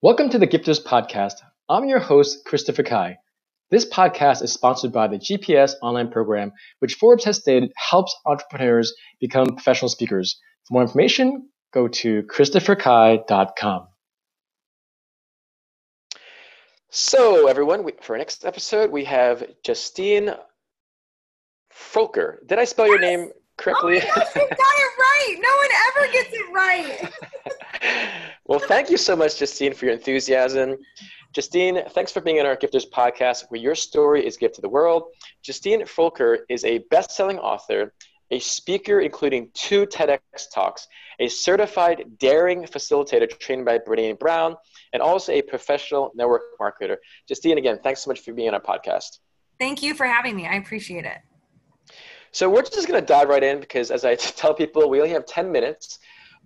Welcome to the Gifters Podcast. I'm your host, Christopher Kai. This podcast is sponsored by the GPS online program, which Forbes has stated helps entrepreneurs become professional speakers. For more information, go to christopherkai.com. So, everyone, we, for our next episode, we have Justine Froelker. Did I spell your name correctly? Oh gosh, you got it right. No one ever gets it right. well, thank you so much, Justine, for your enthusiasm. Justine, thanks for being on our Gifters podcast, where your story is gift to the world. Justine Froelker is a best-selling author, a speaker including two TEDx talks, a certified daring facilitator trained by Brene Brown, and also a professional network marketer. Justine, again, thanks so much for being on our podcast. Thank you for having me. I appreciate it. So we're just going to dive right in because, as I tell people, we only have 10 minutes.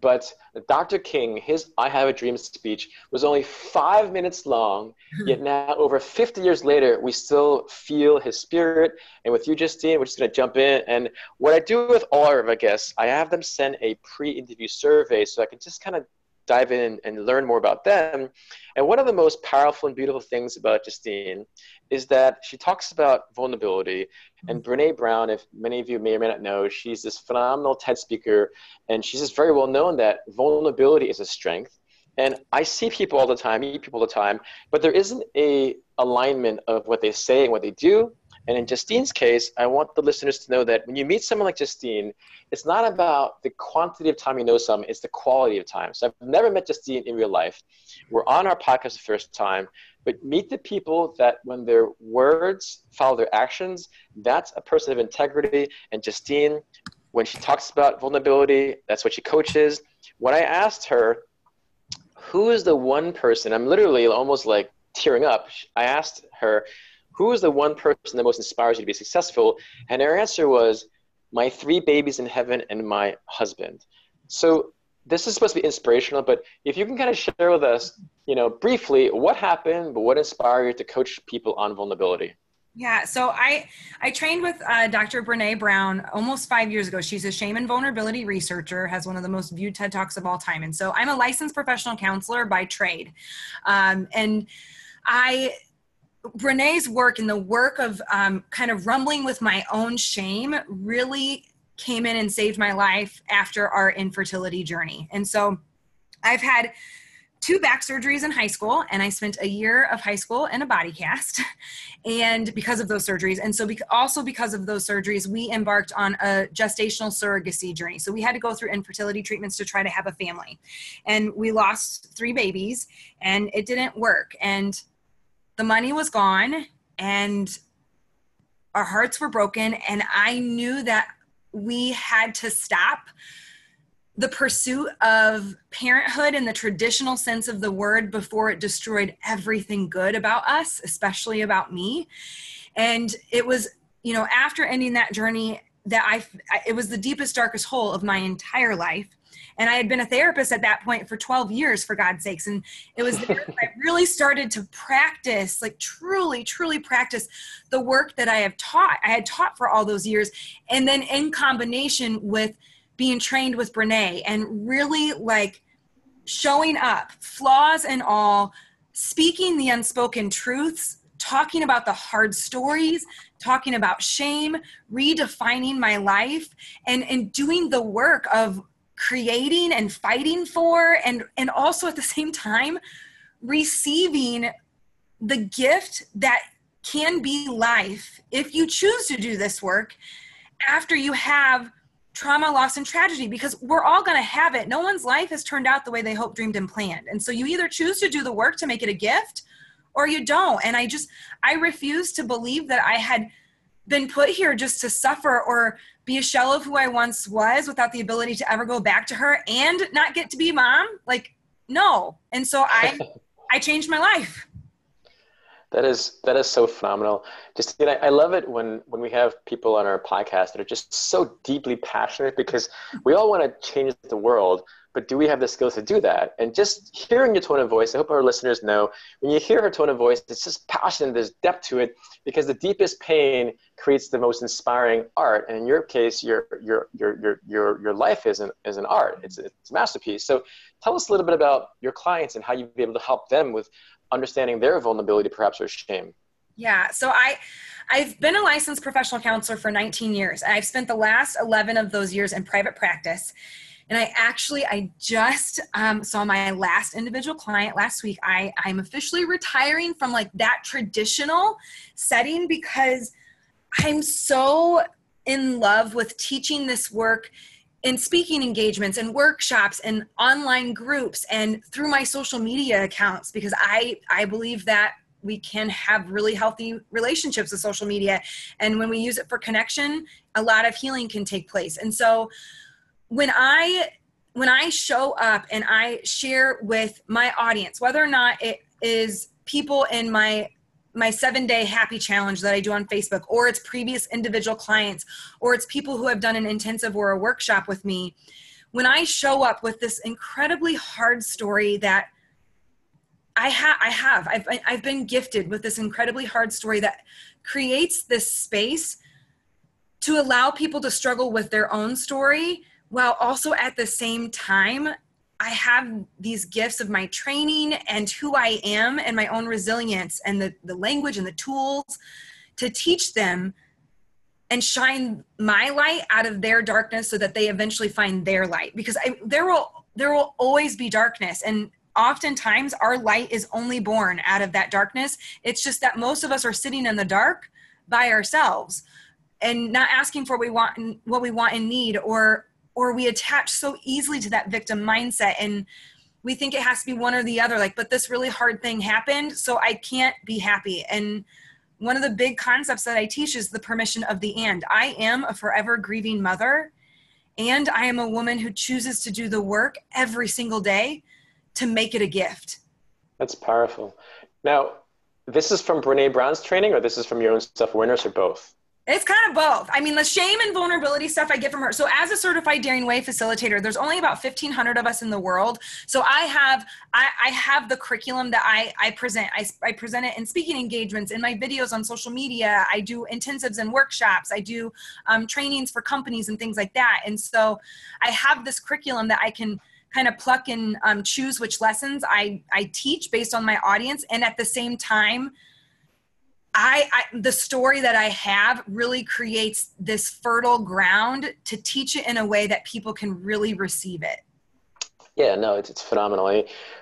But Dr. King, his I Have a Dream speech was only five minutes long, yet now, over 50 years later, we still feel his spirit. And with you, Justine, we're just going to jump in. And what I do with all of our guests, I have them send a pre interview survey so I can just kind of dive in and learn more about them. And one of the most powerful and beautiful things about Justine is that she talks about vulnerability. And mm-hmm. Brene Brown, if many of you may or may not know, she's this phenomenal TED speaker, and she's just very well known that vulnerability is a strength. And I see people all the time, meet people all the time, but there isn't a alignment of what they say and what they do and in Justine's case, I want the listeners to know that when you meet someone like Justine, it's not about the quantity of time you know someone, it's the quality of time. So I've never met Justine in real life. We're on our podcast the first time, but meet the people that when their words follow their actions, that's a person of integrity. And Justine, when she talks about vulnerability, that's what she coaches. When I asked her, who is the one person, I'm literally almost like tearing up. I asked her, who is the one person that most inspires you to be successful? And her answer was, my three babies in heaven and my husband. So this is supposed to be inspirational, but if you can kind of share with us, you know, briefly what happened, but what inspired you to coach people on vulnerability? Yeah, so I I trained with uh, Dr. Brene Brown almost five years ago. She's a shame and vulnerability researcher, has one of the most viewed TED talks of all time, and so I'm a licensed professional counselor by trade, um, and I Brene's work and the work of um, kind of rumbling with my own shame really came in and saved my life after our infertility journey. And so I've had two back surgeries in high school and i spent a year of high school in a body cast and because of those surgeries. And so also because of those surgeries we embarked on a gestational surrogacy journey. So we had to go through infertility treatments to try to have a family. And we lost three babies and it didn't work. And the money was gone and our hearts were broken. And i knew that we had to stop the pursuit of parenthood in the traditional sense of the word before it destroyed everything good about us especially about me. And it was you know after ending that journey that i it was the deepest darkest hole of my entire life and I had been a therapist at that point for 12 years, for God's sakes. And it was there I really started to practice, like truly, truly practice the work that I have taught. I had taught for all those years. And then in combination with being trained with Brene and really like showing up, flaws and all, speaking the unspoken truths talking about the hard stories, talking about shame, redefining my life, and, and doing the work of creating and fighting for and and also at the same time receiving the gift that can be life if you choose to do this work after you have trauma loss and tragedy because we're all going to have it. No one's life has turned out the way they hoped dreamed and planned. And so you either choose to do the work to make it a gift or you don't. And i just i refuse to believe that i had been put here just to suffer or be a shell of who I once was without the ability to ever go back to her and not get to be mom? Like, no. And so I I changed my life. That is that is so phenomenal. Just you know, I love it when when we have people on our podcast that are just so deeply passionate because we all want to change the world, but do we have the skills to do that? And just hearing your tone of voice, I hope our listeners know when you hear her tone of voice, it's just passion, there's depth to it, because the deepest pain creates the most inspiring art. And in your case, your your your your your, your life is an is an art. It's it's a masterpiece. So tell us a little bit about your clients and how you've been able to help them with understanding their vulnerability, perhaps or shame. Yeah. So I I've been a licensed professional counselor for 19 years. I've spent the last 11 of those years in private practice. And I actually, I just um, saw my last individual client last week. I, I'm officially retiring from like that traditional setting because I'm so in love with teaching this work in speaking engagements and workshops and online groups and through my social media accounts because I, I believe that we can have really healthy relationships with social media and when we use it for connection a lot of healing can take place and so when i when i show up and i share with my audience whether or not it is people in my my seven day happy challenge that i do on facebook or it's previous individual clients or it's people who have done an intensive or a workshop with me when i show up with this incredibly hard story that I have, I have, I've, I've been gifted with this incredibly hard story that creates this space to allow people to struggle with their own story while also at the same time I have these gifts of my training and who I am and my own resilience and the, the language and the tools to teach them and shine my light out of their darkness so that they eventually find their light because I, there will there will always be darkness and oftentimes our light is only born out of that darkness. It's just that most of us are sitting in the dark by ourselves and not asking for what we want what we want and need or or we attach so easily to that victim mindset and we think it has to be one or the other like but this really hard thing happened so I can't be happy and one of the big concepts that I teach is the permission of the and. I am a forever grieving mother and I am a woman who chooses to do the work every single day to make it a gift. That's powerful. Now, this is from Brene Brown's training, or this is from your own self awareness, or both? It's kind of both. I mean, the shame and vulnerability stuff I get from her. So, as a certified Daring Way facilitator, there's only about 1,500 of us in the world. So, I have I, I have the curriculum that I I present. I, I present it in speaking engagements, in my videos on social media. I do intensives and workshops. I do um, trainings for companies and things like that. And so, I have this curriculum that I can kind of pluck and um, choose which lessons I, I teach based on my audience. And at the same time, I, I, the story that I have really creates this fertile ground to teach it in a way that people can really receive it. Yeah, no, it's, it's phenomenal.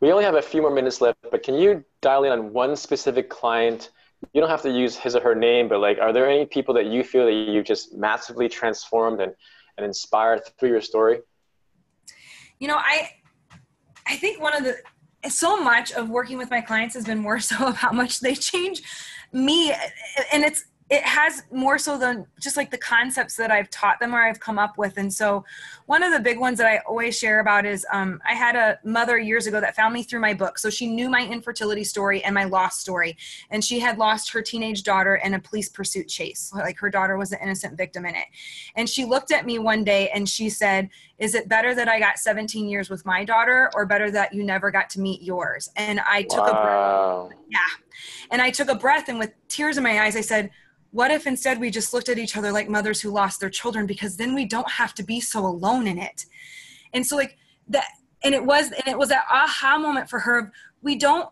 We only have a few more minutes left, but can you dial in on one specific client? You don't have to use his or her name, but like, are there any people that you feel that you've just massively transformed and, and inspired through your story? you know, I I think one of the so much of working with my clients has been more so of how much they change me and it's it has more so than just like the concepts that I've taught them or I've come up with. And so, one of the big ones that I always share about is um, I had a mother years ago that found me through my book. So, she knew my infertility story and my loss story. And she had lost her teenage daughter in a police pursuit chase. Like her daughter was an innocent victim in it. And she looked at me one day and she said, Is it better that I got 17 years with my daughter or better that you never got to meet yours? And I took wow. a breath. Yeah. And I took a breath and with tears in my eyes, I said, what if instead we just looked at each other like mothers who lost their children because then we don't have to be so alone in it and so like that and it was and it was that aha moment for her we don't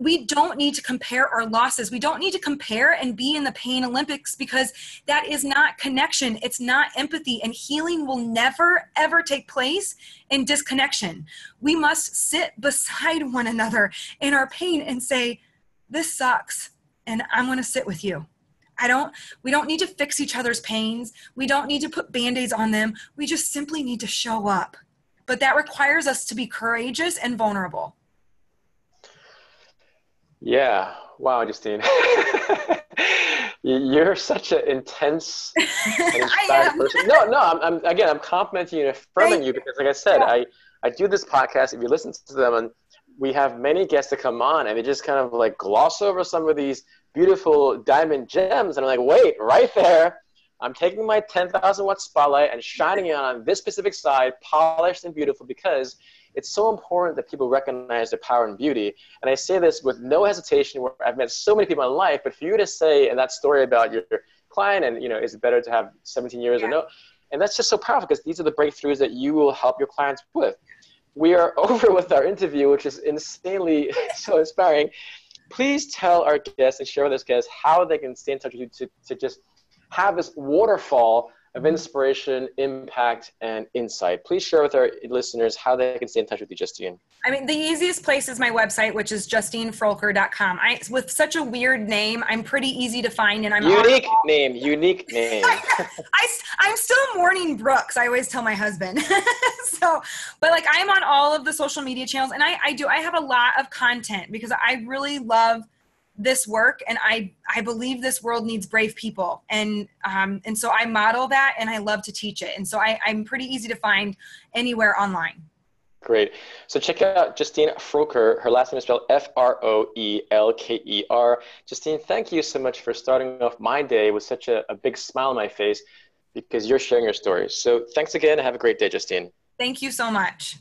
we don't need to compare our losses. We don't need to compare and be in the pain Olympics because that is not connection. It's not empathy. And healing will never, ever take place in disconnection. We must sit beside one another in our pain and say, This sucks. And I'm going to sit with you. I don't, we don't need to fix each other's pains. We don't need to put band aids on them. We just simply need to show up. But that requires us to be courageous and vulnerable. Yeah. Wow, Justine. You're such an intense and inspired person. No, no, I'm, I'm, again, I'm complimenting you and affirming you because, like I said, yeah. I, I do this podcast. If you listen to them, and we have many guests to come on, and they just kind of like gloss over some of these beautiful diamond gems. And I'm like, wait, right there, I'm taking my 10,000 watt spotlight and shining it on this specific side, polished and beautiful, because it's so important that people recognize their power and beauty. And I say this with no hesitation where I've met so many people in life, but for you to say in that story about your client and, you know, is it better to have 17 years yeah. or no? And that's just so powerful because these are the breakthroughs that you will help your clients with. We are over with our interview, which is insanely so inspiring. Please tell our guests and share with us guests how they can stay in touch with you to, to just have this waterfall of inspiration, impact, and insight. Please share with our listeners how they can stay in touch with you, Justine. I mean, the easiest place is my website, which is justinefroelker.com. I, with such a weird name, I'm pretty easy to find, and I'm unique name, unique name. I, I, am still mourning Brooks. I always tell my husband. so, but like I'm on all of the social media channels, and I, I do. I have a lot of content because I really love – this work and i i believe this world needs brave people and um, and so i model that and i love to teach it and so I, i'm pretty easy to find anywhere online Great. So check out Justine Froelker. Her last name is spelled F-R-O-E-L-K-E-R. Justine, thank you so much for starting off my day with such a, a big smile on my face because you're sharing your story. So thanks again and have a great day, Justine. Thank you so much.